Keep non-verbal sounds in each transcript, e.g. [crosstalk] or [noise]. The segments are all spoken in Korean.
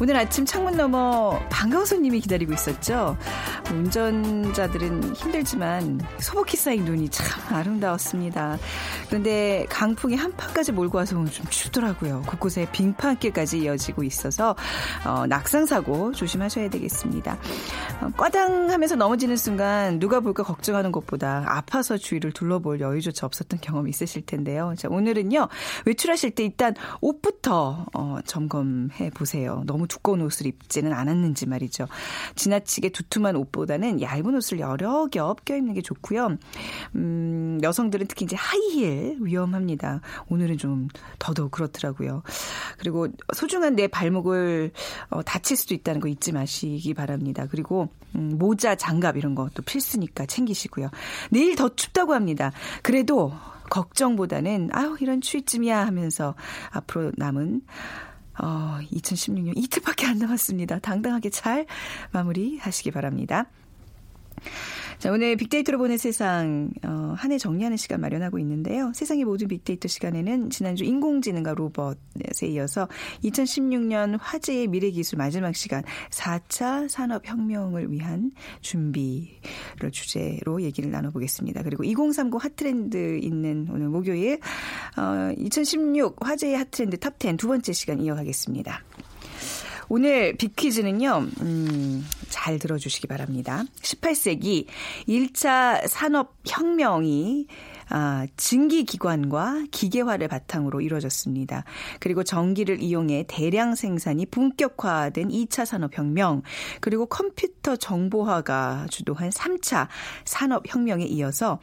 오늘 아침 창문 너머 반가운 손님이 기다리고 있었죠. 운전자들은 힘들지만 소복히 쌓인 눈이 참 아름다웠습니다. 그런데 강풍이 한파까지 몰고 와서 좀 춥더라고요. 곳곳에 빙판길까지 이어지고 있어서 어, 낙상사고 조심하셔야 되겠습니다. 어, 꽈당하면서 넘어지는 순간 누가 볼까 걱정하는 것보다 아파서 주위를 둘러볼 여유조차 없었던 경험 있으실 텐데요. 자, 오늘은요. 외출하실 때 일단 옷부터 어, 점검해 보세요. 너무 두꺼운 옷을 입지는 않았는지 말이죠. 지나치게 두툼한 옷보다는 얇은 옷을 여러 겹 껴입는 게 좋고요. 음, 여성들은 특히 이제 하이힐 위험합니다. 오늘은 좀 더더욱 그렇더라고요. 그리고 소중한 내 발목을 어, 다칠 수도 있다는 거 잊지 마시기 바랍니다. 그리고 음, 모자, 장갑 이런 것도 필수니까 챙기시고요. 내일 더 춥다고 합니다. 그래도 걱정보다는 아유 이런 추위쯤이야 하면서 앞으로 남은 어 2016년 이틀밖에 안 남았습니다. 당당하게 잘 마무리하시기 바랍니다. 자, 오늘 빅데이터로 보는 세상, 어, 한 해 정리하는 시간 마련하고 있는데요. 세상의 모든 빅데이터 시간에는 지난주 인공지능과 로봇에 이어서 2016년 화제의 미래 기술 마지막 시간 4차 산업 혁명을 위한 준비를 주제로 얘기를 나눠보겠습니다. 그리고 2030 핫트렌드 있는 오늘 목요일, 어, 2016 화제의 핫트렌드 탑10 두 번째 시간 이어가겠습니다. 오늘 빅퀴즈는요, 음, 잘 들어주시기 바랍니다. 18세기 1차 산업혁명이 아, 증기기관과 기계화를 바탕으로 이루어졌습니다. 그리고 전기를 이용해 대량 생산이 본격화된 2차 산업혁명, 그리고 컴퓨터 정보화가 주도한 3차 산업혁명에 이어서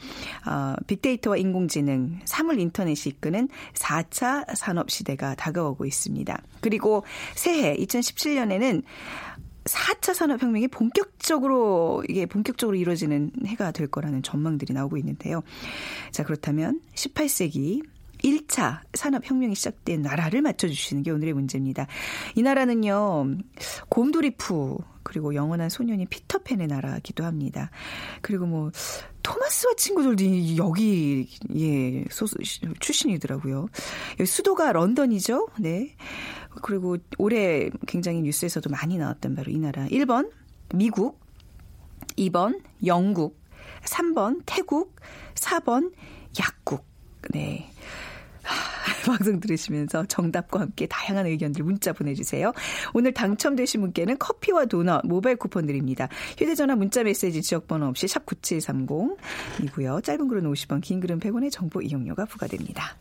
어, 빅데이터와 인공지능, 사물 인터넷이 이끄는 4차 산업시대가 다가오고 있습니다. 그리고 새해 2017년에는 4차 산업혁명이 본격적으로, 이게 본격적으로 이루어지는 해가 될 거라는 전망들이 나오고 있는데요. 자, 그렇다면 18세기 1차 산업혁명이 시작된 나라를 맞춰주시는 게 오늘의 문제입니다. 이 나라는요, 곰돌이푸, 그리고 영원한 소년이 피터팬의 나라기도 합니다. 그리고 뭐, 토마스와 친구들도 여기, 예, 소수, 출신이더라고요. 여기 수도가 런던이죠? 네. 그리고 올해 굉장히 뉴스에서도 많이 나왔던 바로 이 나라. 1번, 미국. 2번, 영국. 3번, 태국. 4번, 약국. 네. [laughs] 방송 들으시면서 정답과 함께 다양한 의견들 문자 보내주세요. 오늘 당첨되신 분께는 커피와 도넛 모바일 쿠폰 드립니다. 휴대전화 문자 메시지 지역번호 없이 샵 9730이고요. 짧은 글은 50원, 긴 글은 100원의 정보 이용료가 부과됩니다.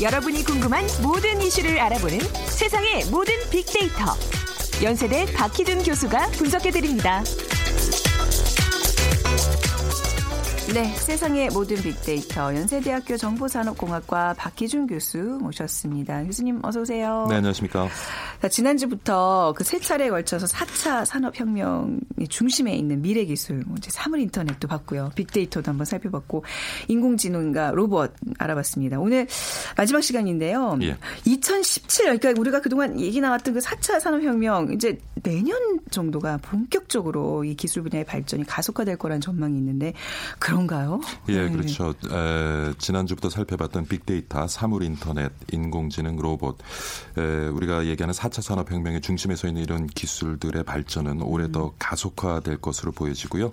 여러분이 궁금한 모든 이슈를 알아보는 세상의 모든 빅데이터. 연세대 박희준 교수가 분석해드립니다. 네, 세상의 모든 빅데이터 연세대학교 정보산업공학과 박희준 교수 모셨습니다. 교수님 어서 오세요. 네, 안녕하십니까. 자, 지난주부터 그 세 차례에 걸쳐서 4차 산업혁명의 중심에 있는 미래기술, 뭐 이제 사물 인터넷도 봤고요. 빅데이터도 한번 살펴봤고, 인공지능과 로봇 알아봤습니다. 오늘 마지막 시간인데요. 예. 2017, 그러니까 우리가 그동안 얘기 나왔던 그 4차 산업혁명, 이제 내년 정도가 본격적으로 이 기술 분야의 발전이 가속화될 거라는 전망이 있는데, 그런가요? 예, 네. 그렇죠. 에, 지난주부터 살펴봤던 빅데이터, 사물 인터넷, 인공지능, 로봇, 에, 우리가 얘기하는 4차 산업혁명의 중심에 서 있는 이런 기술들의 발전은 올해 더 가속화될 것으로 보여지고요.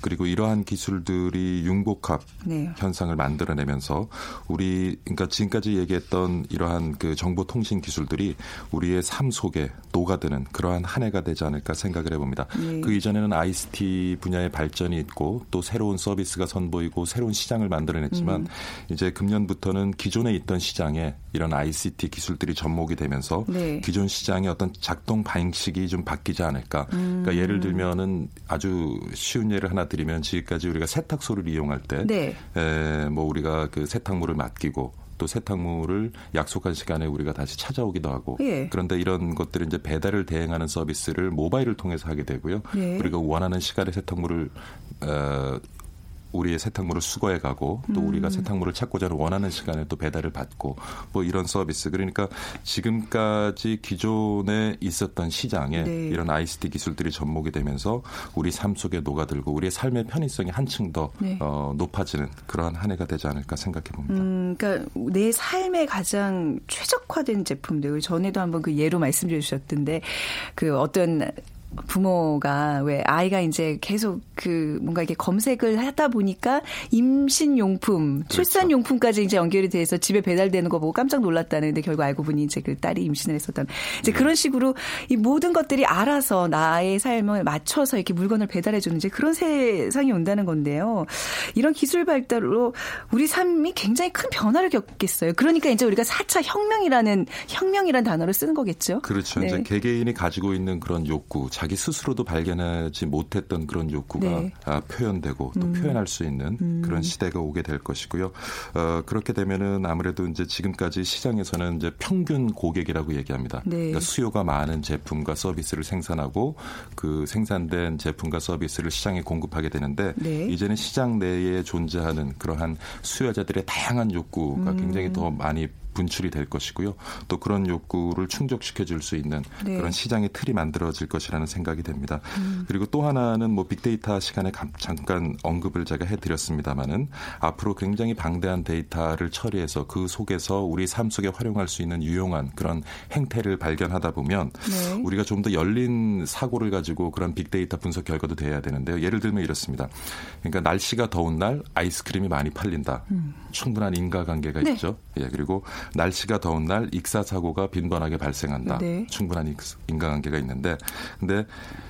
그리고 이러한 기술들이 융복합 네. 현상을 만들어내면서 우리 그러니까 지금까지 얘기했던 이러한 그 정보통신 기술들이 우리의 삶 속에 녹아드는 그러한 한 해가 되지 않을까 생각을 해봅니다. 네. 그 이전에는 ICT 분야의 발전이 있고 또 새로운 서비스가 선보이고 새로운 시장을 만들어냈지만 음. 이제 금년부터는 기존에 있던 시장에 이런 ICT 기술들이 접목이 되면서 네. 기존 시장의 어떤 작동 방식이 좀 바뀌지 않을까. 음. 그러니까 예를 들면은 아주 쉬운 예를 하나 드리면 지금까지 우리가 세탁소를 이용할 때, 네. 에, 뭐 우리가 그 세탁물을 맡기고 또 세탁물을 약속한 시간에 우리가 다시 찾아오기도 하고 예. 그런데 이런 것들은 이제 배달을 대행하는 서비스를 모바일을 통해서 하게 되고요. 네. 우리가 원하는 시간에 세탁물을 어, 우리의 세탁물을 수거해 가고 또 음. 우리가 세탁물을 찾고자 하는 원하는 시간에 또 배달을 받고 뭐 이런 서비스 그러니까 지금까지 기존에 있었던 시장에 네. 이런 ICT 기술들이 접목이 되면서 우리 삶 속에 녹아들고 우리의 삶의 편의성이 한층 더 네. 어, 높아지는 그러한 한 해가 되지 않을까 생각해 봅니다. 음, 그러니까 내 삶에 가장 최적화된 제품들 전에도 한번 그 예로 말씀해 주셨던데 그 어떤 부모가 왜 아이가 이제 계속 그 뭔가 이렇게 검색을 하다 보니까 임신 용품, 출산 용품까지 이제 연결이 돼서 집에 배달되는 거 보고 깜짝 놀랐다는데 결국 알고 보니 이제 그 딸이 임신을 했었던 이제 그런 식으로 이 모든 것들이 알아서 나의 삶을 맞춰서 이렇게 물건을 배달해 주는 이제 그런 세상이 온다는 건데요. 이런 기술 발달로 우리 삶이 굉장히 큰 변화를 겪겠어요. 그러니까 이제 우리가 4차 혁명이라는 혁명이라는 단어를 쓰는 거겠죠. 그렇죠. 네. 이제 개개인이 가지고 있는 그런 욕구, 자기 스스로도 발견하지 못했던 그런 욕구가 네. 음. 아, 표현되고 또 표현할 수 있는 그런 시대가 오게 될 것이고요. 어, 그렇게 되면은 아무래도 이제 지금까지 시장에서는 이제 평균 고객이라고 얘기합니다. 네. 그러니까 수요가 많은 제품과 서비스를 생산하고 그 생산된 제품과 서비스를 시장에 공급하게 되는데 네. 이제는 시장 내에 존재하는 그러한 수요자들의 다양한 욕구가 음. 굉장히 더 많이 분출이 될 것이고요. 또 그런 욕구를 충족시켜 줄 수 있는 네. 그런 시장의 틀이 만들어질 것이라는 생각이 됩니다. 음. 그리고 또 하나는 뭐 빅데이터 시간에 감- 잠깐 언급을 제가 해드렸습니다마는 앞으로 굉장히 방대한 데이터를 처리해서 그 속에서 우리 삶 속에 활용할 수 있는 유용한 그런 행태를 발견하다 보면 네. 우리가 좀 더 열린 사고를 가지고 그런 빅데이터 분석 결과도 돼야 되는데요. 예를 들면 이렇습니다. 그러니까 날씨가 더운 날 아이스크림이 많이 팔린다. 충분한 인과관계가 음. 네. 있죠. 예, 그리고 날씨가 더운 날 익사 사고가 빈번하게 발생한다. 네. 충분한 익- 인과관계가 있는데, 근데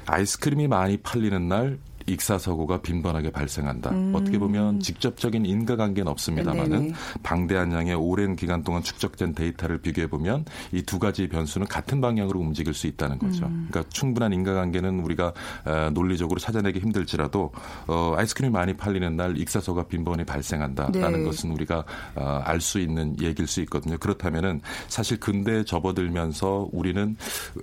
아이스크림이 많이 팔리는 날 익사 사고가 빈번하게 발생한다. 어떻게 보면 직접적인 인과관계는 없습니다만은 음. 네네. 방대한 양의 오랜 기간 동안 축적된 데이터를 비교해 보면 이 두 가지 변수는 같은 방향으로 움직일 수 있다는 거죠. 음. 그러니까 충분한 인과관계는 우리가 어, 논리적으로 찾아내기 힘들지라도 어, 아이스크림이 많이 팔리는 날 익사소가 빈번히 발생한다라는 네. 것은 우리가 어, 알 수 있는 얘기일 수 있거든요. 그렇다면은 사실 근대에 접어들면서 우리는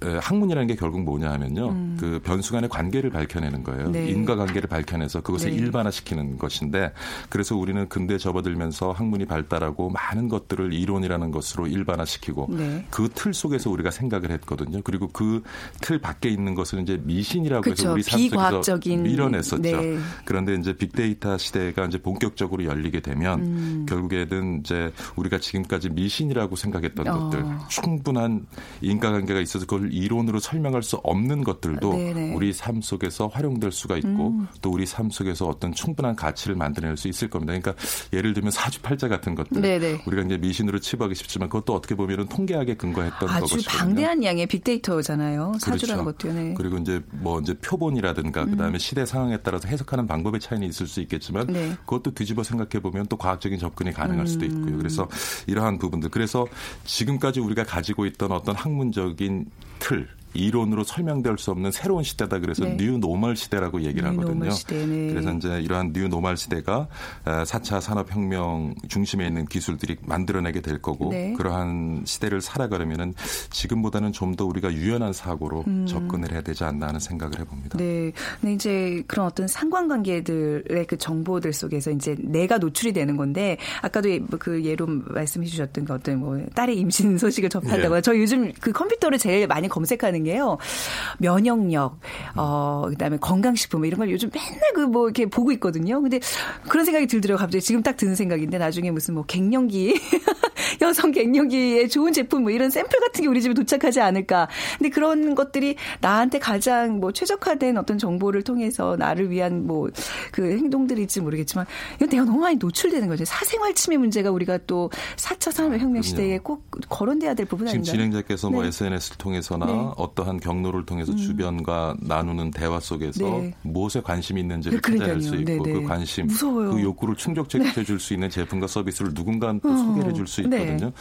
에, 학문이라는 게 결국 뭐냐 하면요. 그 변수 간의 관계를 밝혀내는 거예요. 음. 네. 인과 관계를 밝혀내서 그것을 네. 일반화시키는 것인데 그래서 우리는 근대에 접어들면서 학문이 발달하고 많은 것들을 이론이라는 것으로 일반화시키고 네. 그틀 속에서 우리가 생각을 했거든요. 그리고 그 틀 밖에 있는 것은 이제 미신이라고 그쵸. 해서 우리 삶 속에서 비과학적인, 밀어냈었죠. 네. 그런데 이제 빅데이터 시대가 이제 본격적으로 열리게 되면 음. 결국에는 이제 우리가 지금까지 미신이라고 생각했던 어. 것들 충분한 인과관계가 있어서 그걸 이론으로 설명할 수 없는 것들도 네네. 우리 삶 속에서 활용될 수가 있고 음. 또 우리 삶 속에서 어떤 충분한 가치를 만들어낼 수 있을 겁니다. 그러니까 예를 들면 사주팔자 같은 것들 네네. 우리가 이제 미신으로 치부하기 쉽지만 그것도 어떻게 보면은 통계학에 근거했던 아주 것이거든요. 방대한 양의 빅데이터잖아요. 사주라는 그렇죠. 것도. 네. 그리고 이제 뭐 이제 표본이라든가 그다음에 시대 상황에 따라서 해석하는 방법의 차이는 있을 수 있겠지만 네. 그것도 뒤집어 생각해 보면 또 과학적인 접근이 가능할 수도 있고요. 그래서 이러한 부분들 그래서 지금까지 우리가 가지고 있던 어떤 학문적인 틀 이론으로 설명될 수 없는 새로운 시대다 그래서 네. 뉴 노멀 시대라고 얘기를 뉴 하거든요. 시대, 네. 그래서 이제 이러한 뉴 노멀 시대가 4차 산업 혁명 중심에 있는 기술들이 만들어내게 될 거고 네. 그러한 시대를 살아가려면은 지금보다는 좀 더 우리가 유연한 사고로 접근을 해야 되지 않나 하는 생각을 해 봅니다. 음. 네. 근데 이제 그런 어떤 상관관계들의 그 정보들 속에서 이제 내가 노출이 되는 건데 아까도 그 예로 말씀해 주셨던 그 어떤 뭐 딸의 임신 [laughs] 소식을 접한다고 예. 저 요즘 그 컴퓨터를 제일 많이 검색하는 게요. 면역력, 어, 그다음에 건강식품 이런 걸 요즘 맨날 그 뭐 이렇게 보고 있거든요. 근데 그런 생각이 들더라고요. 갑자기 지금 딱 드는 생각인데 나중에 무슨 뭐 갱년기 여성 갱년기에 좋은 제품 뭐 이런 샘플 같은 게 우리 집에 도착하지 않을까. 근데 그런 것들이 나한테 가장 뭐 최적화된 어떤 정보를 통해서 나를 위한 뭐 그 행동들일지 모르겠지만 이건 내가 너무 많이 노출되는 거죠. 사생활 침해 문제가 우리가 또 4차 산업혁명 시대에 꼭 거론돼야 될 부분 지금 아닌가요? 진행자께서 뭐 네. SNS를 통해서나 네. 음. 어떠한 경로를 통해서 주변과 나누는 대화 속에서 네. 무엇에 관심이 있는지를 네, 찾아낼 수 그러니까요. 있고. 그 관심, 무서워요. 그 욕구를 충족시켜 줄수 있는 제품과 서비스를 누군가 또 어, 소개해 줄수 네. 있거든요.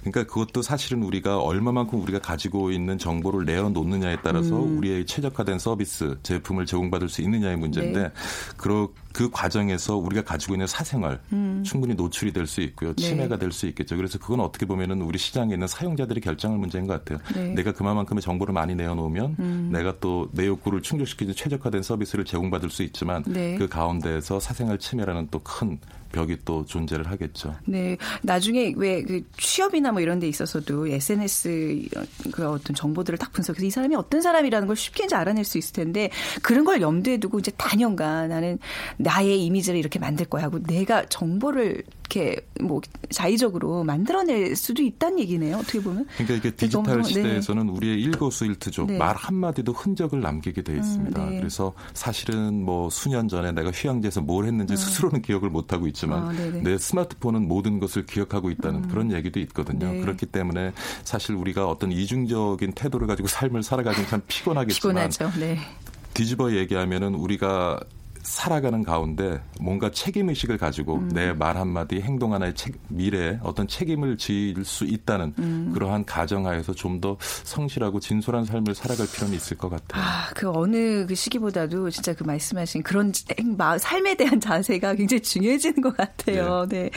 그러니까 그것도 사실은 우리가 얼마만큼 우리가 가지고 있는 정보를 내어놓느냐에 따라서 음. 우리의 최적화된 서비스, 제품을 제공받을 수 있느냐의 문제인데 네. 그러, 그 과정에서 우리가 가지고 있는 사생활 충분히 노출이 될 수 있고요. 음. 네. 침해가 될수 있겠죠. 그래서 그건 어떻게 보면은 우리 시장에 있는 사용자들이 결정할 문제인 것 같아요. 네. 음. 내가 그만큼의 정보를 많이 내어놓으면 내가 또 내 욕구를 충족시키는 최적화된 서비스를 제공받을 수 있지만 네. 그 가운데에서 사생활 침해라는 또 큰 벽이 또 존재를 하겠죠. 네. 나중에 왜 그 취업이나 뭐 이런 데 있어서도 SNS 그 어떤 정보들을 딱 분석해서 이 사람이 어떤 사람이라는 걸 쉽게 이제 알아낼 수 있을 텐데 그런 걸 염두에 두고 이제 단연간 나는 나의 이미지를 이렇게 만들 거야 하고 내가 정보를 이렇게 뭐 자의적으로 만들어낼 수도 있다는 얘기네요. 어떻게 보면. 그러니까 이게 디지털 네. 시대에서는 우리의 일거수일투족 네. 말 한마디도 흔적을 남기게 돼 있습니다. 네. 그래서 사실은 뭐 수년 전에 내가 휴양지에서 뭘 했는지 스스로는 기억을 못 하고 있지만 아. 내 스마트폰은 모든 것을 기억하고 있다는 그런 얘기도 있거든요. 네. 그렇기 때문에 사실 우리가 어떤 이중적인 태도를 가지고 삶을 살아가긴 참 피곤하겠지만 피곤하죠. 네. 뒤집어 얘기하면은 우리가 살아가는 가운데 뭔가 책임 의식을 가지고 음. 내말 한마디 행동 하나의 책, 미래에 어떤 책임을 질수 있다는 음. 그러한 가정하에서 좀 더 성실하고 진솔한 삶을 살아갈 필요는 있을 것 같아요. 아, 그 어느 그 시기보다도 진짜 그 말씀하신 그런 삶에 대한 [laughs] 자세가 굉장히 중요해지는 것 같아요. 네.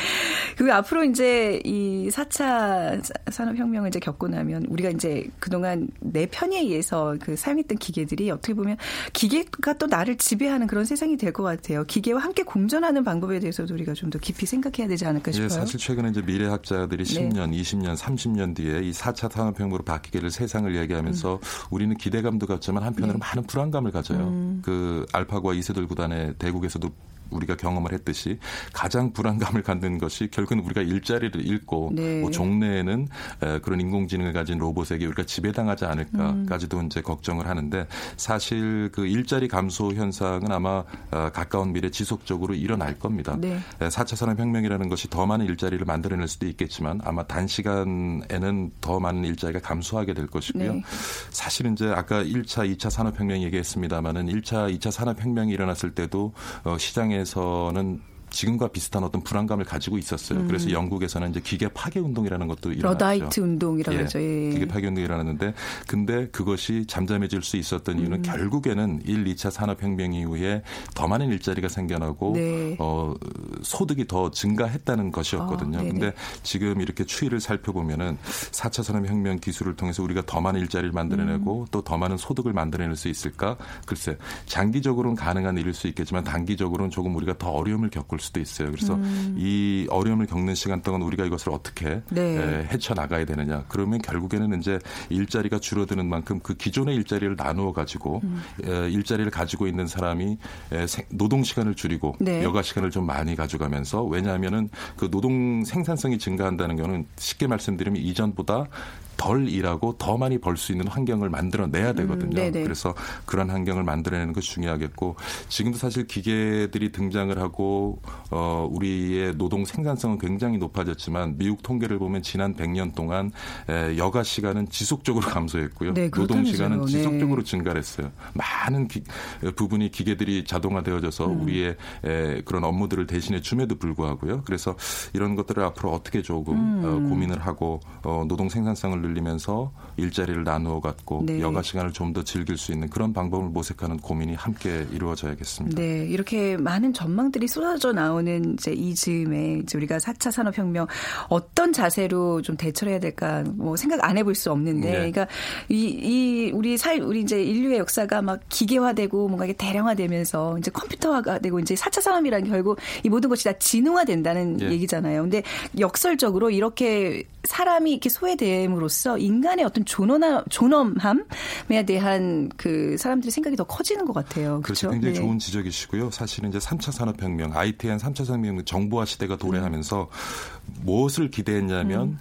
그리고 앞으로 이제 이 4차 산업혁명을 이제 겪고 나면 우리가 이제 그동안 내 편에 의해서 그 사용했던 기계들이 어떻게 보면 기계가 또 나를 지배하는 그런 세상이 될 것 같아요. 기계와 함께 공존하는 방법에 대해서도 우리가 좀 더 깊이 생각해야 되지 않을까 예, 싶어요. 사실 최근에 이제 미래학자들이 네. 10년, 20년, 30년 뒤에 이 4차 산업혁명으로 바뀌게 될 세상을 얘기하면서 음. 우리는 기대감도 갖지만 한편으로 네. 많은 불안감을 가져요. 음. 그 알파고와 이세돌 구단의 대국에서도 우리가 경험을 했듯이 가장 불안감을 갖는 것이 결국은 우리가 일자리를 잃고 네. 뭐 종래에는 에, 그런 인공지능을 가진 로봇에게 우리가 지배당하지 않을까까지도 음. 이제 걱정을 하는데 사실 그 일자리 감소 현상은 아마 어, 가까운 미래 지속적으로 일어날 겁니다. 네. 에, 4차 산업혁명이라는 것이 더 많은 일자리를 만들어낼 수도 있겠지만 아마 단시간에는 더 많은 일자리가 감소하게 될 것이고요. 네. 사실은 이제 아까 1차, 2차 산업혁명 얘기했습니다마는 1차, 2차 산업혁명이 일어났을 때도 어, 시장에서는 지금과 비슷한 어떤 불안감을 가지고 있었어요. 그래서 영국에서는 이제 기계 파괴 운동이라는 것도 일어났죠. 음. 러다이트 운동이라고 예, 그러죠. 예. 기계 파괴 운동이 일어났는데 근데 그것이 잠잠해질 수 있었던 이유는 음. 결국에는 1, 2차 산업혁명 이후에 더 많은 일자리가 생겨나고 네. 어, 소득이 더 증가했다는 것이었거든요. 아, 네네. 근데 지금 이렇게 추이를 살펴보면은 4차 산업혁명 기술을 통해서 우리가 더 많은 일자리를 만들어내고 음. 또 더 많은 소득을 만들어낼 수 있을까? 글쎄, 장기적으로는 가능한 일일 수 있겠지만 단기적으로는 조금 우리가 더 어려움을 겪을 수도 있어요. 그래서 이 어려움을 겪는 시간 동안 우리가 이것을 어떻게 음. 네. 에, 헤쳐나가야 되느냐. 그러면 결국에는 이제 일자리가 줄어드는 만큼 그 기존의 일자리를 나누어 가지고 음. 에, 일자리를 가지고 있는 사람이 에, 생- 노동 시간을 줄이고 네. 여가 시간을 좀 많이 가져가면서 왜냐하면은 그 노동 생산성이 증가한다는 거는 쉽게 말씀드리면 이전보다 덜 일하고 더 많이 벌 수 있는 환경을 만들어내야 되거든요. 네네. 그래서 그런 환경을 만들어내는 것이 중요하겠고 지금도 사실 기계들이 등장을 하고 어 우리의 노동 생산성은 굉장히 높아졌지만 미국 통계를 보면 지난 100년 동안 에, 여가 시간은 지속적으로 [laughs] 감소했고요. 네, 노동 시간은. 네. 지속적으로 증가를 했어요. 많은 기- 부분이 기계들이 자동화되어져서 음. 우리의 에, 그런 업무들을 대신해 줌에도 불구하고요. 그래서 이런 것들을 앞으로 어떻게 조금 음. 어, 고민을 하고 어, 노동 생산성을 늘리면서 일자리를 나누어 갖고 네. 여가 시간을 좀 더 즐길 수 있는 그런 방법을 모색하는 고민이 함께 이루어져야겠습니다. 네, 이렇게 많은 전망들이 쏟아져 나오는 이제 이 즈음에 이제 우리가 4차 산업혁명 어떤 자세로 좀 대처를 해야 될까 뭐 생각 안 해볼 수 없는데, 네. 그러니까 이, 이 우리 살 우리 이제 인류의 역사가 막 기계화되고 뭔가 이게 대량화되면서 이제 컴퓨터화가 되고 이제 4차 산업이라는 게 결국 이 모든 것이 다 진흥화된다는 예. 얘기잖아요. 근데 역설적으로 이렇게 사람이 이렇게 소외됨으로써 함으로써 인간의 어떤 존엄함, 존엄함에 대한 그 사람들의 생각이 더 커지는 것 같아요. 그렇죠. 그렇죠? 굉장히 네. 좋은 지적이시고요. 사실은 이제 3차 산업혁명, ITN 3차 산업혁명 정보화 시대가 도래하면서 무엇을 기대했냐면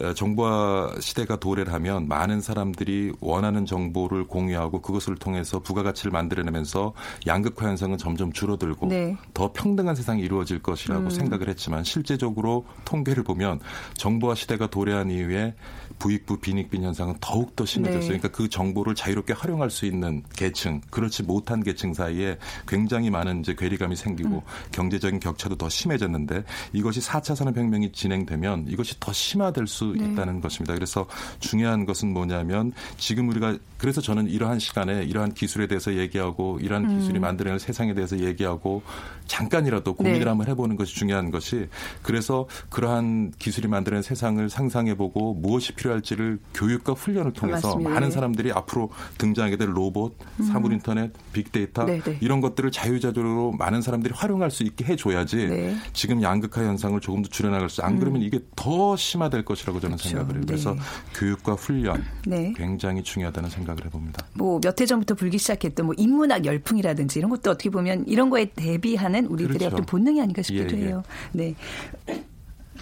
어, 정보화 시대가 도래를 하면 많은 사람들이 원하는 정보를 공유하고 그것을 통해서 부가가치를 만들어내면서 양극화 현상은 점점 줄어들고 네. 더 평등한 세상이 이루어질 것이라고 생각을 했지만 실제적으로 통계를 보면 정보화 시대가 도래한 이후에 부익부 빈익빈 현상은 더욱 더 심해졌어요. 네. 그러니까 그 정보를 자유롭게 활용할 수 있는 계층, 그렇지 못한 계층 사이에 굉장히 많은 이제 괴리감이 생기고 경제적인 격차도 더 심해졌는데 이것이 4차 산업혁명이 진행되면 이것이 더 심화될 수 있다는 것입니다. 그래서 중요한 것은 뭐냐면 지금 우리가 그래서 저는 이러한 시간에 이러한 기술에 대해서 얘기하고 이러한 기술이 만들어낼 세상에 대해서 얘기하고 잠깐이라도 고민을 네. 한번 해보는 것이 중요한 것이 그래서 그러한 기술이 만드는 세상을 상상해보고 무엇이 필요 할지를 교육과 훈련을 통해서 맞습니다. 많은 네. 사람들이 앞으로 등장하게 될 로봇, 사물 인터넷, 빅데이터 네, 네. 이런 것들을 자유자재로 많은 사람들이 활용할 수 있게 해줘야지 네. 음. 지금 양극화 현상을 조금 더 줄여나갈 수. 안 그러면 이게 더 심화될 것이라고 저는 그렇죠. 생각을 해요. 그래서 네. 교육과 훈련 네. 굉장히 중요하다는 생각을 해봅니다. 뭐 몇 해 전부터 불기 시작했던 뭐 인문학 열풍이라든지 이런 것도 어떻게 보면 이런 거에 대비하는 우리들의 그렇죠. 어떤 본능이 아닌가 싶기도 예, 예. 해요. 네.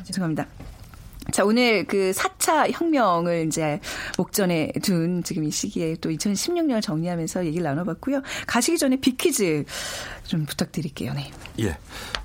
죄송합니다. 자, 오늘 그 4차 혁명을 이제 목전에 둔 지금 이 시기에 또 2016년을 정리하면서 얘기를 나눠봤고요. 가시기 전에 빅퀴즈 좀 부탁드릴게요. 네. 예.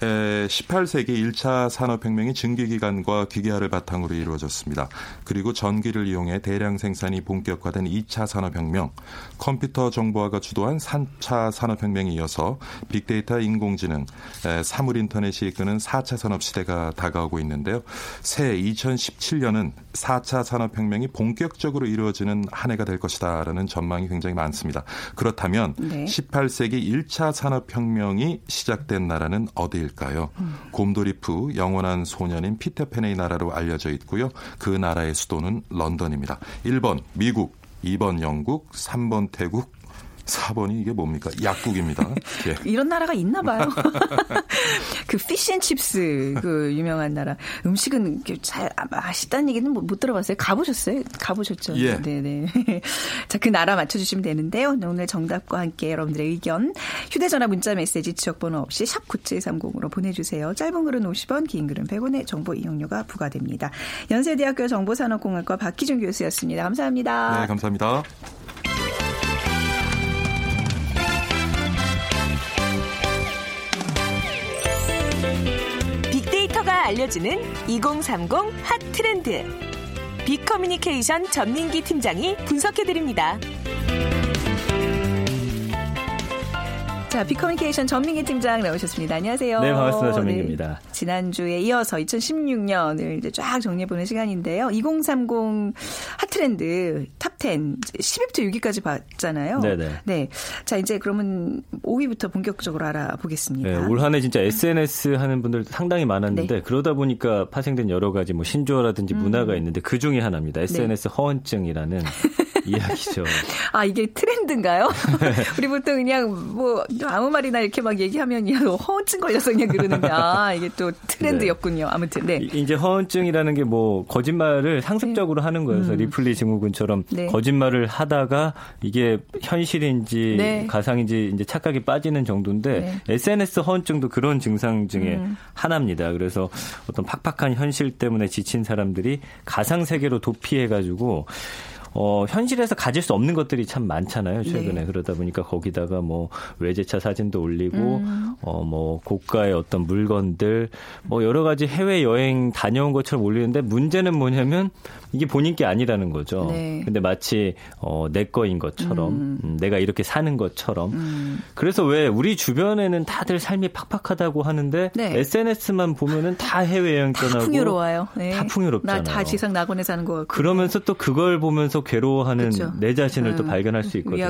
에, 18세기 1차 산업혁명이 증기기관과 기계화를 바탕으로 이루어졌습니다. 그리고 전기를 이용해 대량 생산이 본격화된 2차 산업혁명, 컴퓨터 정보화가 주도한 3차 산업혁명에 이어서 빅데이터 인공지능, 에, 사물 인터넷이 이끄는 4차 산업시대가 다가오고 있는데요. 새 2017년은 4차 산업혁명이 본격적으로 이루어지는 한 해가 될 것이다라는 전망이 굉장히 많습니다. 그렇다면 네. 18세기 1차 산업혁명 이 시작된 나라는 어디일까요? 곰돌이프 영원한 소년인 피터팬의 나라로 알려져 있고요. 그 나라의 수도는 런던입니다. 1번 미국, 2번 영국, 3번 태국, 4번이 이게 뭡니까? 약국입니다. 예. [laughs] 이런 나라가 있나 봐요. [laughs] 그 피쉬앤칩스 그 유명한 나라 음식은 잘 맛있다는 얘기는 못, 못 들어봤어요. 가보셨어요? 가보셨죠? 예. 네네. [laughs] 자 그 나라 맞춰주시면 되는데요. 네, 오늘 정답과 함께 여러분들의 의견 휴대전화 문자 메시지 지역번호 없이 샵 9730으로 보내주세요. 짧은 글은 50원, 긴 글은 100원의 정보 이용료가 부과됩니다. 연세대학교 정보산업공학과 박희준 교수였습니다. 감사합니다. 네, 감사합니다. 알려주는 2030 핫 트렌드. 빅커뮤니케이션 전민기 팀장이 분석해드립니다. 자, 빅커뮤니케이션 전민기 팀장 나오셨습니다. 안녕하세요. 네, 반갑습니다. 전민기입니다. 네, 지난주에 이어서 2016년을 이제 쫙 정리해보는 시간인데요. 2030 핫트렌드 탑10 10위부터 6위까지 봤잖아요. 네네. 네. 자, 이제 그러면 5위부터 본격적으로 알아보겠습니다. 네, 올 한해 진짜 SNS 하는 분들 상당히 많았는데 네. 그러다 보니까 파생된 여러 가지 뭐 신조어라든지 문화가 있는데 그 중에 하나입니다. SNS 허언증이라는 [laughs] 이야기죠. 아, 이게 트렌드인가요? [laughs] 우리 보통 그냥 뭐 아무 말이나 이렇게 막 얘기하면 야, 너 허언증 걸려서 그냥 그러는데 아, 이게 또 트렌드였군요. 아무튼 네. 이- 이제 허언증이라는 게 뭐 거짓말을 상습적으로 하는 거여서 리플리 증후군처럼 네. 거짓말을 하다가 이게 현실인지 네. 가상인지 이제 착각이 빠지는 정도인데 네. 음. SNS 허언증도 그런 증상 중에 하나입니다. 그래서 어떤 팍팍한 현실 때문에 지친 사람들이 가상 세계로 도피해 가지고 어, 현실에서 가질 수 없는 것들이 참 많잖아요, 최근에. 네. 그러다 보니까 거기다가 뭐 외제차 사진도 올리고, 음. 어, 뭐 고가의 어떤 물건들, 뭐 여러 가지 해외 여행 다녀온 것처럼 올리는데 문제는 뭐냐면 이게 본인 게 아니라는 거죠. 네. 근데 마치, 어, 내 거인 것처럼, 음, 내가 이렇게 사는 것처럼. 음. 그래서 왜 우리 주변에는 다들 삶이 팍팍하다고 하는데 네. SNS만 보면은 다 해외 여행 다 떠나고 풍요로워요. 네. 다 풍요롭잖아요. 나 다 지상 낙원에 사는 거 같고. 그러면서 또 그걸 보면서 괴로워하는 그쵸. 내 자신을 또 음, 발견할 수 있거든요.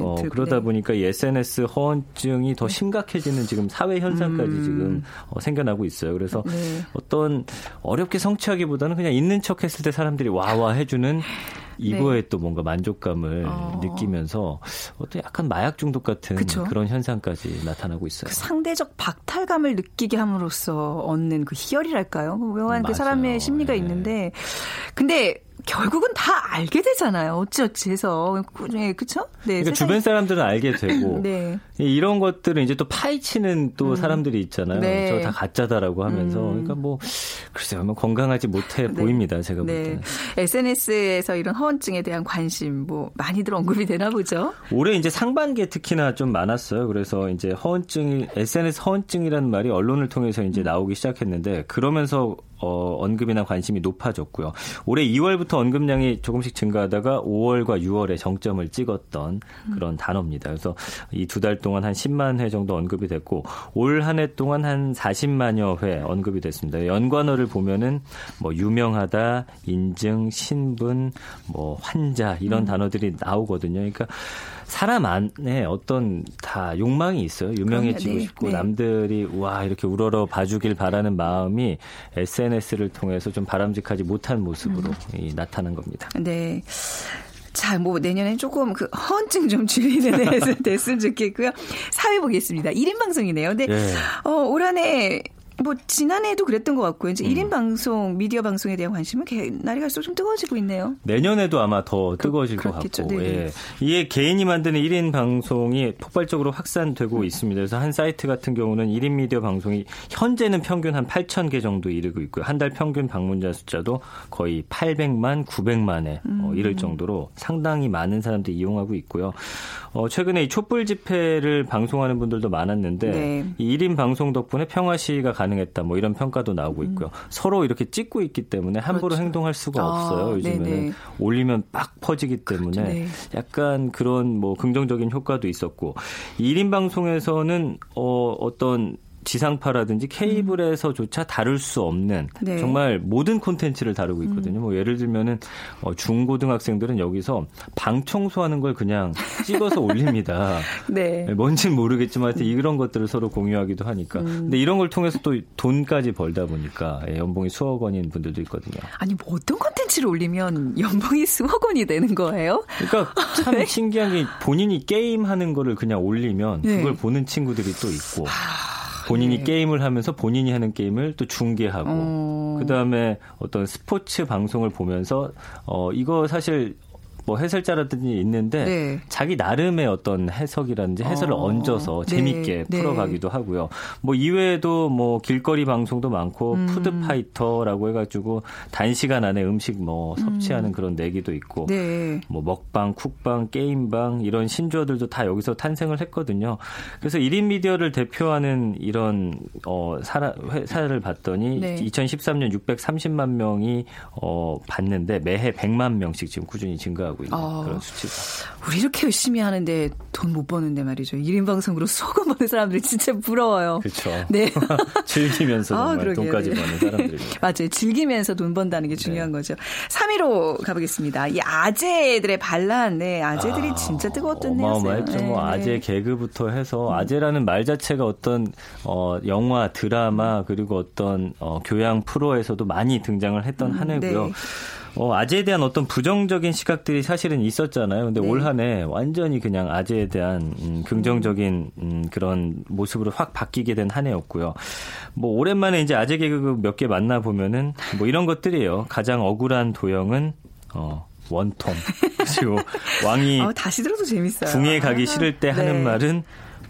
어, 그러다 네. 보니까 이 SNS 허언증이 더 심각해지는 지금 사회 현상까지 지금 어, 생겨나고 있어요. 그래서 음. 네. 어떤 어렵게 성취하기보다는 그냥 있는 척 했을 때 사람들이 와와 해주는 이거에 또 뭔가 만족감을 네. 어. 느끼면서 어떤 약간 마약 중독 같은 그쵸. 그런 현상까지 나타나고 있어요. 그 상대적 박탈감을 느끼게 함으로써 얻는 그 희열이랄까요? 그 묘한 그 맞아요. 사람의 심리가 네. 있는데, 근데 결국은 다 알게 되잖아요. 어찌어찌 해서. 네, 그쵸? 네. 그러니까 세상에- 주변 사람들은 알게 되고 [laughs] 네. 이런 것들을 이제 또 파헤치는 또 사람들이 있잖아요. 네. 저다 가짜다라고 하면서 그러니까 뭐 글쎄요, 뭐 건강하지 못해 [laughs] 보입니다. 제가 볼 네. 때는. SNS에서 이런 허언증에 대한 관심 뭐 많이들 언급이 되나 보죠. 올해 이제 상반기에 특히나 좀 많았어요. 그래서 이제 허언증이 SNS 허언증이라는 말이 언론을 통해서 이제 나오기 시작했는데 그러면서 어, 언급이나 관심이 높아졌고요. 올해 2월부터 언급량이 조금씩 증가하다가 5월과 6월에 정점을 찍었던 그런 단어입니다. 그래서 이 두 달 동안 한 10만 회 정도 언급이 됐고 올 한 해 동안 한 40만여 회 언급이 됐습니다. 연관어를 보면은 뭐 유명하다, 인증, 신분, 뭐 환자 이런 단어들이 나오거든요. 그러니까 사람 안에 어떤 다 욕망이 있어요. 유명해지고 그럼요. 네, 싶고 네. 남들이 와 이렇게 우러러 봐주길 바라는 마음이 SNS를 통해서 좀 바람직하지 못한 모습으로 이, 나타난 겁니다. 네. 자, 뭐 내년엔 조금 그 허언증 좀 줄이는 애 [laughs] 됐으면 좋겠고요. 사회 보겠습니다. 1인 방송이네요. 근데 예. 어, 올 한해 뭐 지난해에도 그랬던 것 같고요. 음. 이제 1인 방송, 미디어 방송에 대한 관심은 개- 날이 갈수록 좀 뜨거워지고 있네요. 내년에도 아마 더 뜨거워질 것 그렇겠죠. 같고 네네. 예. 이게 개인이 만드는 1인 방송이 폭발적으로 확산되고 있습니다. 그래서 한 사이트 같은 경우는 1인 미디어 방송이 현재는 평균 한 8천 개 정도 이르고 있고요. 한 달 평균 방문자 숫자도 거의 800만, 900만에 어, 음. 이를 정도로 상당히 많은 사람들이 이용하고 있고요. 어, 최근에 이 촛불 집회를 방송하는 분들도 많았는데 네. 이 1인 방송 덕분에 평화 시위가 가 능했다. 뭐 이런 평가도 나오고 있고요. 서로 이렇게 찍고 있기 때문에 함부로 음. 그렇죠. 행동할 수가 아, 없어요. 요즘에는 네네. 올리면 빡 퍼지기 때문에 네. 약간 그런 뭐 긍정적인 효과도 있었고 1인 방송에서는 어 어떤 지상파라든지 케이블에서조차 다룰 수 없는 네. 정말 모든 콘텐츠를 다루고 있거든요. 뭐 예를 들면은 어, 중고등학생들은 여기서 방 청소하는 걸 그냥 찍어서 [laughs] 올립니다. 네. 뭔지는 모르겠지만 하여튼 이런 것들을 서로 공유하기도 하니까. 음. 근데 이런 걸 통해서 또 돈까지 벌다 보니까 예, 연봉이 수억 원인 분들도 있거든요. 아니, 뭐 어떤 콘텐츠를 올리면 연봉이 [laughs] 수억 원이 되는 거예요? 그러니까 참 [laughs] 신기한 게 본인이 게임 하는 거를 그냥 올리면 네. 그걸 보는 친구들이 또 있고 본인이 네. 게임을 하면서 본인이 하는 게임을 또 중계하고 어. 그다음에 어떤 스포츠 방송을 보면서 어 이거 사실 뭐 해설자라든지 있는데 네. 자기 나름의 어떤 해석이라든지 해설을 어. 얹어서 네. 재밌게 네. 풀어가기도 하고요. 뭐 이외에도 뭐 길거리 방송도 많고 음. 푸드 파이터라고 해가지고 단시간 안에 음식 뭐 섭취하는 그런 내기도 있고 네. 뭐 먹방, 쿡방, 게임방 이런 신조어들도 다 여기서 탄생을 했거든요. 그래서 1인 미디어를 대표하는 이런 어 사라, 회사를 봤더니 네. 2013년 630만 명이 어 봤는데 매해 100만 명씩 지금 꾸준히 증가하고 있는 아. 그런 수치가. 우리 이렇게 열심히 하는데 돈 못 버는데 말이죠. 1인 방송으로 원 버는 사람들이 진짜 부러워요. 그렇죠. 네. [laughs] 즐기면서 아, 정말 그러게요. 돈까지 네. 버는 사람들이. [laughs] 맞아요. 즐기면서 돈 번다는 게 중요한 네. 거죠. 3위로 가보겠습니다. 이 아재들의 반란, 네, 아재들이 아, 진짜 뜨거웠던 해였어요. 어마어마했죠. 뭐 네, 아재 네. 개그부터 해서 아재라는 말 자체가 어떤 어 영화, 드라마 그리고 어떤 어 교양 프로에서도 많이 등장을 했던 한 해고요. 네. 어, 아재에 대한 어떤 부정적인 시각들이 사실은 있었잖아요. 근데 네. 올 한해 완전히 그냥 아재에 대한 음, 긍정적인 음, 그런 모습으로 확 바뀌게 된 한 해였고요. 뭐 오랜만에 이제 아재 개그 몇 개 만나 보면은 뭐 이런 것들이에요. 가장 억울한 도형은 어 원통 그리고 왕이 [laughs] 아, 다시 들어도 재밌어요. 궁에 가기 싫을 때 하는 네. 말은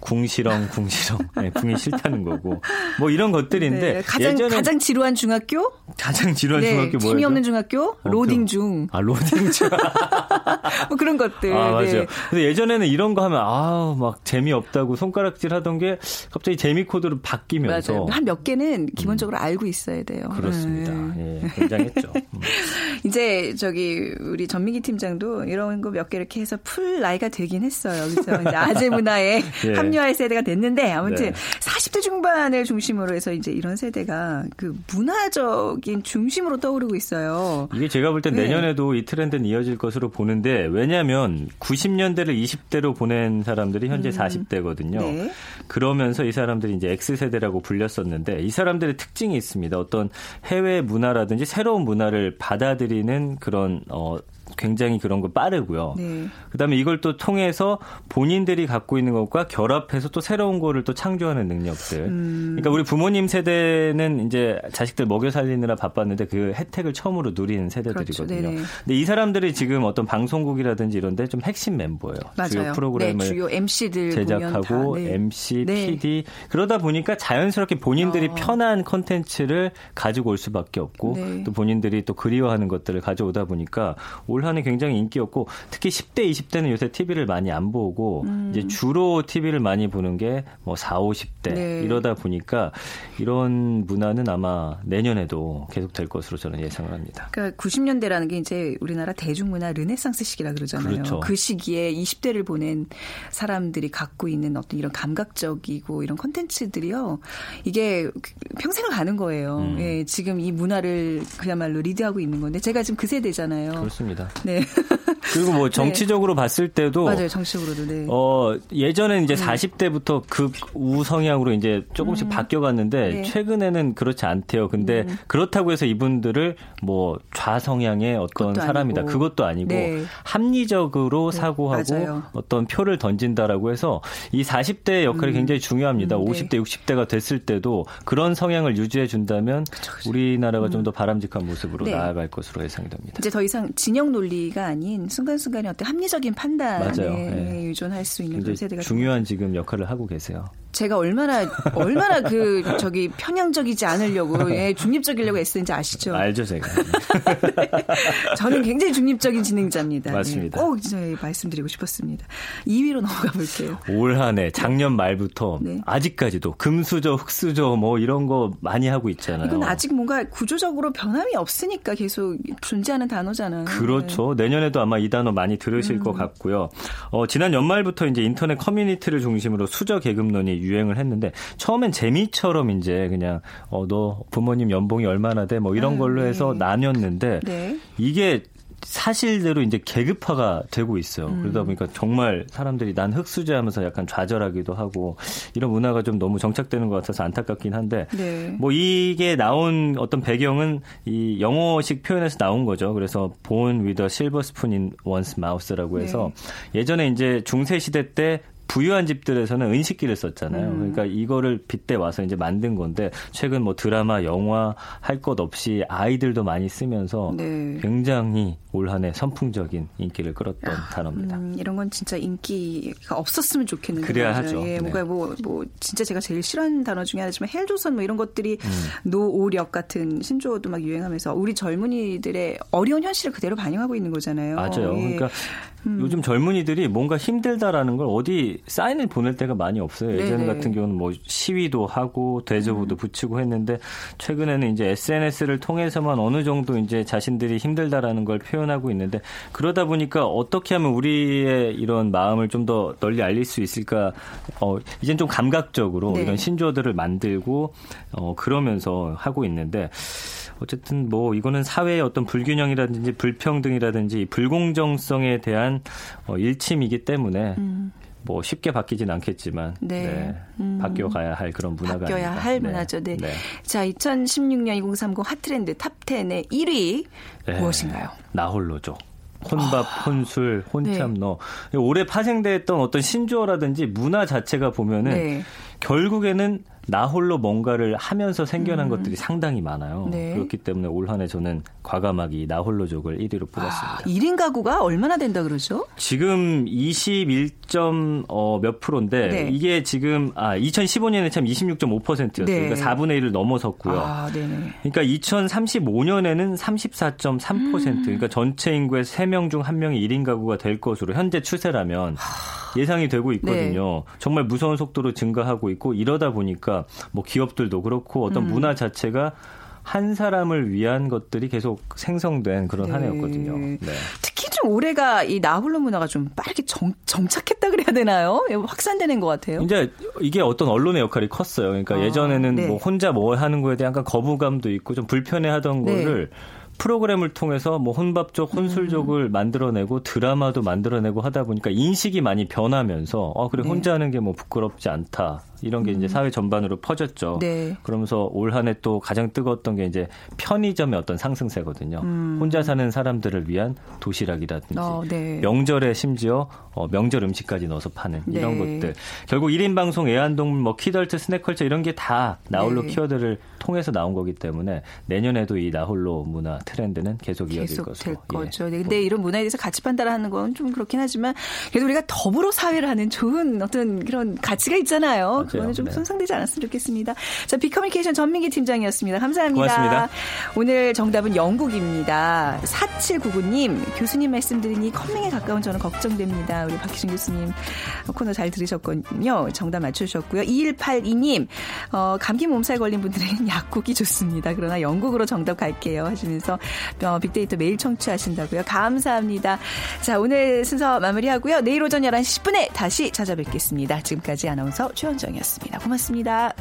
궁시렁 궁시렁 네, [laughs] 궁이 싫다는 거고 뭐 이런 것들인데 네, 가장 예전에 가장 지루한 중학교? 가장 지루한 네, 중학교 뭐였죠? 재미없는 중학교? 어, 로딩 그- 중. 아 로딩 중. [laughs] 뭐 그런 것들. 아 맞아요. 네. 근데 예전에는 이런 거 하면 아막 재미없다고 손가락질 하던 게 갑자기 재미 코드로 바뀌면서. 한 몇 개는 기본적으로 알고 있어야 돼요. 음. 그렇습니다. 네. 예, 굉장했죠. 음. [laughs] 이제 저기 우리 전민기 팀장도 이런 거 몇 개 이렇게 해서 풀 나이가 되긴 했어요. 그래서 이제 아재 문화에 예. 합 류할 세대가 됐는데 아무튼 네. 40대 중반을 중심으로 해서 이제 이런 세대가 그 문화적인 중심으로 떠오르고 있어요. 이게 제가 볼땐 네. 내년에도 이 트렌드는 이어질 것으로 보는데 왜냐하면 90년대를 20대로 보낸 사람들이 현재 40대거든요. 네. 그러면서 이 사람들이 이제 X세대라고 불렸었는데 이 사람들의 특징이 있습니다. 어떤 해외 문화라든지 새로운 문화를 받아들이는 그런 어 굉장히 그런 거 빠르고요. 네. 그다음에 이걸 또 통해서 본인들이 갖고 있는 것과 결합해서 또 새로운 거를 또 창조하는 능력들. 음. 그러니까 우리 부모님 세대는 이제 자식들 먹여 살리느라 바빴는데 그 혜택을 처음으로 누리는 세대들이거든요. 그렇죠. 근데 이 사람들이 지금 어떤 방송국이라든지 이런데 좀 핵심 멤버예요. 맞아요. 주요 프로그램을 네, 주요 MC들 제작하고 네. MC, 네. PD 그러다 보니까 자연스럽게 본인들이 어. 편한 컨텐츠를 가지고 올 수밖에 없고 네. 또 본인들이 또 그리워하는 것들을 가져오다 보니까 올 한해 굉장히 인기였고 특히 10대, 20대는 요새 TV를 많이 안 보고 음. 이제 주로 TV를 많이 보는 게 뭐 4, 50대 네. 이러다 보니까 이런 문화는 아마 내년에도 계속될 것으로 저는 예상을 합니다. 그러니까 90년대라는 게 이제 우리나라 대중문화 르네상스 시기라 그러잖아요. 그렇죠. 그 시기에 20대를 보낸 사람들이 갖고 있는 어떤 이런 감각적이고 이런 컨텐츠들이요. 이게 평생을 가는 거예요. 음. 예, 지금 이 문화를 그야말로 리드하고 있는 건데 제가 지금 그 세대잖아요. 그렇습니다. 네. 그리고 뭐 정치적으로 봤을 때도 맞아요. 정치적으로도 네. 어, 예전에는 이제 40대부터 극우 성향으로 이제 조금씩 바뀌어 갔는데 네. 최근에는 그렇지 않대요. 근데 그렇다고 해서 이분들을 뭐 좌성향의 어떤 사람이다. 아니고. 그것도 아니고 네. 합리적으로 사고하고 맞아요. 어떤 표를 던진다라고 해서 이 40대의 역할이 굉장히 중요합니다. 음, 네. 50대, 60대가 됐을 때도 그런 성향을 유지해 준다면 우리나라가 좀 더 바람직한 모습으로 네. 나아갈 것으로 예상이 됩니다. 이제 더 이상 진영 논 리가 아닌 순간순간의 어떤 합리적인 판단에. 네. 의존할 수 있는 그런 세대가 중요한 지금 역할을 하고 계세요. 제가 얼마나 얼마나 그 [laughs] 저기 편향적이지 않으려고 예, 중립적이려고 애쓰는지 아시죠? 알죠, 제가. [laughs] 저는 굉장히 중립적인 진행자입니다. 맞습니다. 예, 꼭 말씀드리고 싶었습니다. 2위로 넘어가 볼게요. 올 한 해 작년 말부터 네. 아직까지도 금수저, 흑수저 뭐 이런 거 많이 하고 있잖아요. 이건 아직 뭔가 구조적으로 변함이 없으니까 계속 존재하는 단어잖아요. 그렇죠. 내년에도 아마 이 단어 많이 들으실 음. 것 같고요. 어, 지난 연말부터 이제 인터넷 커뮤니티를 중심으로 수저 계급론이 유행을 했는데 처음엔 재미처럼 이제 그냥 어, 너 부모님 연봉이 얼마나 돼 뭐 이런 아, 걸로 네. 해서 나뉘었는데 네. 이게 사실대로 이제 계급화가 되고 있어요. 음. 그러다 보니까 정말 사람들이 난 흑수저 하면서 약간 좌절하기도 하고 이런 문화가 좀 너무 정착되는 것 같아서 안타깝긴 한데 네. 뭐 이게 나온 어떤 배경은 이 영어식 표현에서 나온 거죠. 그래서 born with a silver spoon in one's mouth라고 해서 네. 예전에 이제 중세 시대 때 부유한 집들에서는 은식기를 썼잖아요. 음. 그러니까 이거를 빗대 와서 이제 만든 건데 최근 뭐 드라마, 영화 할 것 없이 아이들도 많이 쓰면서 네. 굉장히 올 한해 선풍적인 인기를 끌었던 단어입니다. 음, 이런 건 진짜 인기가 없었으면 좋겠는데. 그래야 맞아요. 하죠. 예, 네. 뭔가 뭐, 뭐, 진짜 제가 제일 싫어하는 단어 중에 하나지만 헬조선 뭐 이런 것들이 음. 노오력 같은 신조어도 막 유행하면서 우리 젊은이들의 어려운 현실을 그대로 반영하고 있는 거잖아요. 맞아요. 예. 그러니까 요즘 젊은이들이 뭔가 힘들다라는 걸 어디 사인을 보낼 때가 많이 없어요. 예전 네네. 같은 경우는 뭐 시위도 하고 대저보도 붙이고 했는데 최근에는 이제 SNS를 통해서만 어느 정도 이제 자신들이 힘들다라는 걸 표현하고 있는데 그러다 보니까 어떻게 하면 우리의 이런 마음을 좀 더 널리 알릴 수 있을까? 어, 이젠 좀 감각적으로 네. 이런 신조어들을 만들고 어, 그러면서 하고 있는데 어쨌든 뭐 이거는 사회의 어떤 불균형이라든지 불평등이라든지 불공정성에 대한 어, 일침이기 때문에 뭐 쉽게 바뀌진 않겠지만 음. 네. 네, 음. 바뀌어 가야 할 그런 문화가 바뀌어야 아닌가. 할 네. 문화죠. 네. 네. 자, 2016년 2030 hot 트렌드 top 10의 1위 네. 무엇인가요? 나홀로죠. 혼밥, 혼술, 혼참너. 네. 올해 파생됐던 어떤 신조어라든지 문화 자체가 보면은 네. 결국에는 나 홀로 뭔가를 하면서 생겨난 것들이 상당히 많아요. 음. 네. 그렇기 때문에 올 한 해 저는 과감하게 나 홀로족을 1위로 뽑았습니다. 1인 가구가 얼마나 된다 그러죠? 지금 21점 어, 몇 프로인데 네. 이게 지금 아 2015년에 참 26.5%였어요. 네. 그러니까 4분의 1을 넘어섰고요. 아. 그러니까 2035년에는 34.3% 음. 그러니까 전체 인구의 3명 중 1명이 1인 가구가 될 것으로 현재 추세라면 예상이 되고 있거든요. 네. 정말 무서운 속도로 증가하고 있고 이러다 보니까 뭐 기업들도 그렇고 어떤 음. 문화 자체가 한 사람을 위한 것들이 계속 생성된 그런 한 네. 해였거든요. 네. 특히 좀 올해가 이 나홀로 문화가 좀 빠르게 정, 정착했다 그래야 되나요? 예, 확산되는 것 같아요. 이제 이게 어떤 언론의 역할이 컸어요. 그러니까 아, 예전에는 네. 뭐 혼자 뭐 하는 거에 대한 약간 거부감도 있고 좀 불편해하던 네. 거를 프로그램을 통해서 뭐 혼밥족, 음. 혼술족을 만들어내고 드라마도 만들어내고 하다 보니까 인식이 많이 변하면서 어 그래 네. 혼자 하는 게 뭐 부끄럽지 않다 이런 게 이제 사회 전반으로 퍼졌죠. 네. 그러면서 올 한 해 또 가장 뜨거웠던 게 이제 편의점의 어떤 상승세거든요. 혼자 사는 사람들을 위한 도시락이라든지 어, 네. 명절에 심지어 어, 명절 음식까지 넣어서 파는 이런 네. 것들. 결국 1인 방송, 애완동물, 뭐 키덜트, 스낵컬처 이런 게 다 나홀로 네. 키워드를 통해서 나온 거기 때문에 내년에도 이 나홀로 문화 트렌드는 계속 이어질 계속 것으로. 될 예. 거죠. 네, 근데 이런 문화에 대해서 가치 판단하는 건 좀 그렇긴 하지만 그래도 우리가 더불어 사회를 하는 좋은 어떤 그런 가치가 있잖아요. 그거는 좀 네. 손상되지 않았으면 좋겠습니다. 자, 비커뮤니케이션 전민기 팀장이었습니다. 감사합니다. 고맙습니다. 오늘 정답은 영국입니다. 4799님, 교수님 말씀 드리니 컴맹에 가까운 저는 걱정됩니다. 우리 박희준 교수님 코너 잘 들으셨군요. 정답 맞춰주셨고요. 2182님, 어, 감기 몸살 걸린 분들은 [laughs] 약국이 좋습니다. 그러나 영국으로 정답 갈게요. 하시면서 어, 빅데이터 매일 청취하신다고요. 감사합니다. 자, 오늘 순서 마무리하고요. 내일 오전 11시 10분에 다시 찾아뵙겠습니다. 지금까지 아나운서 최원정 이은경이었습니다. 고맙습니다.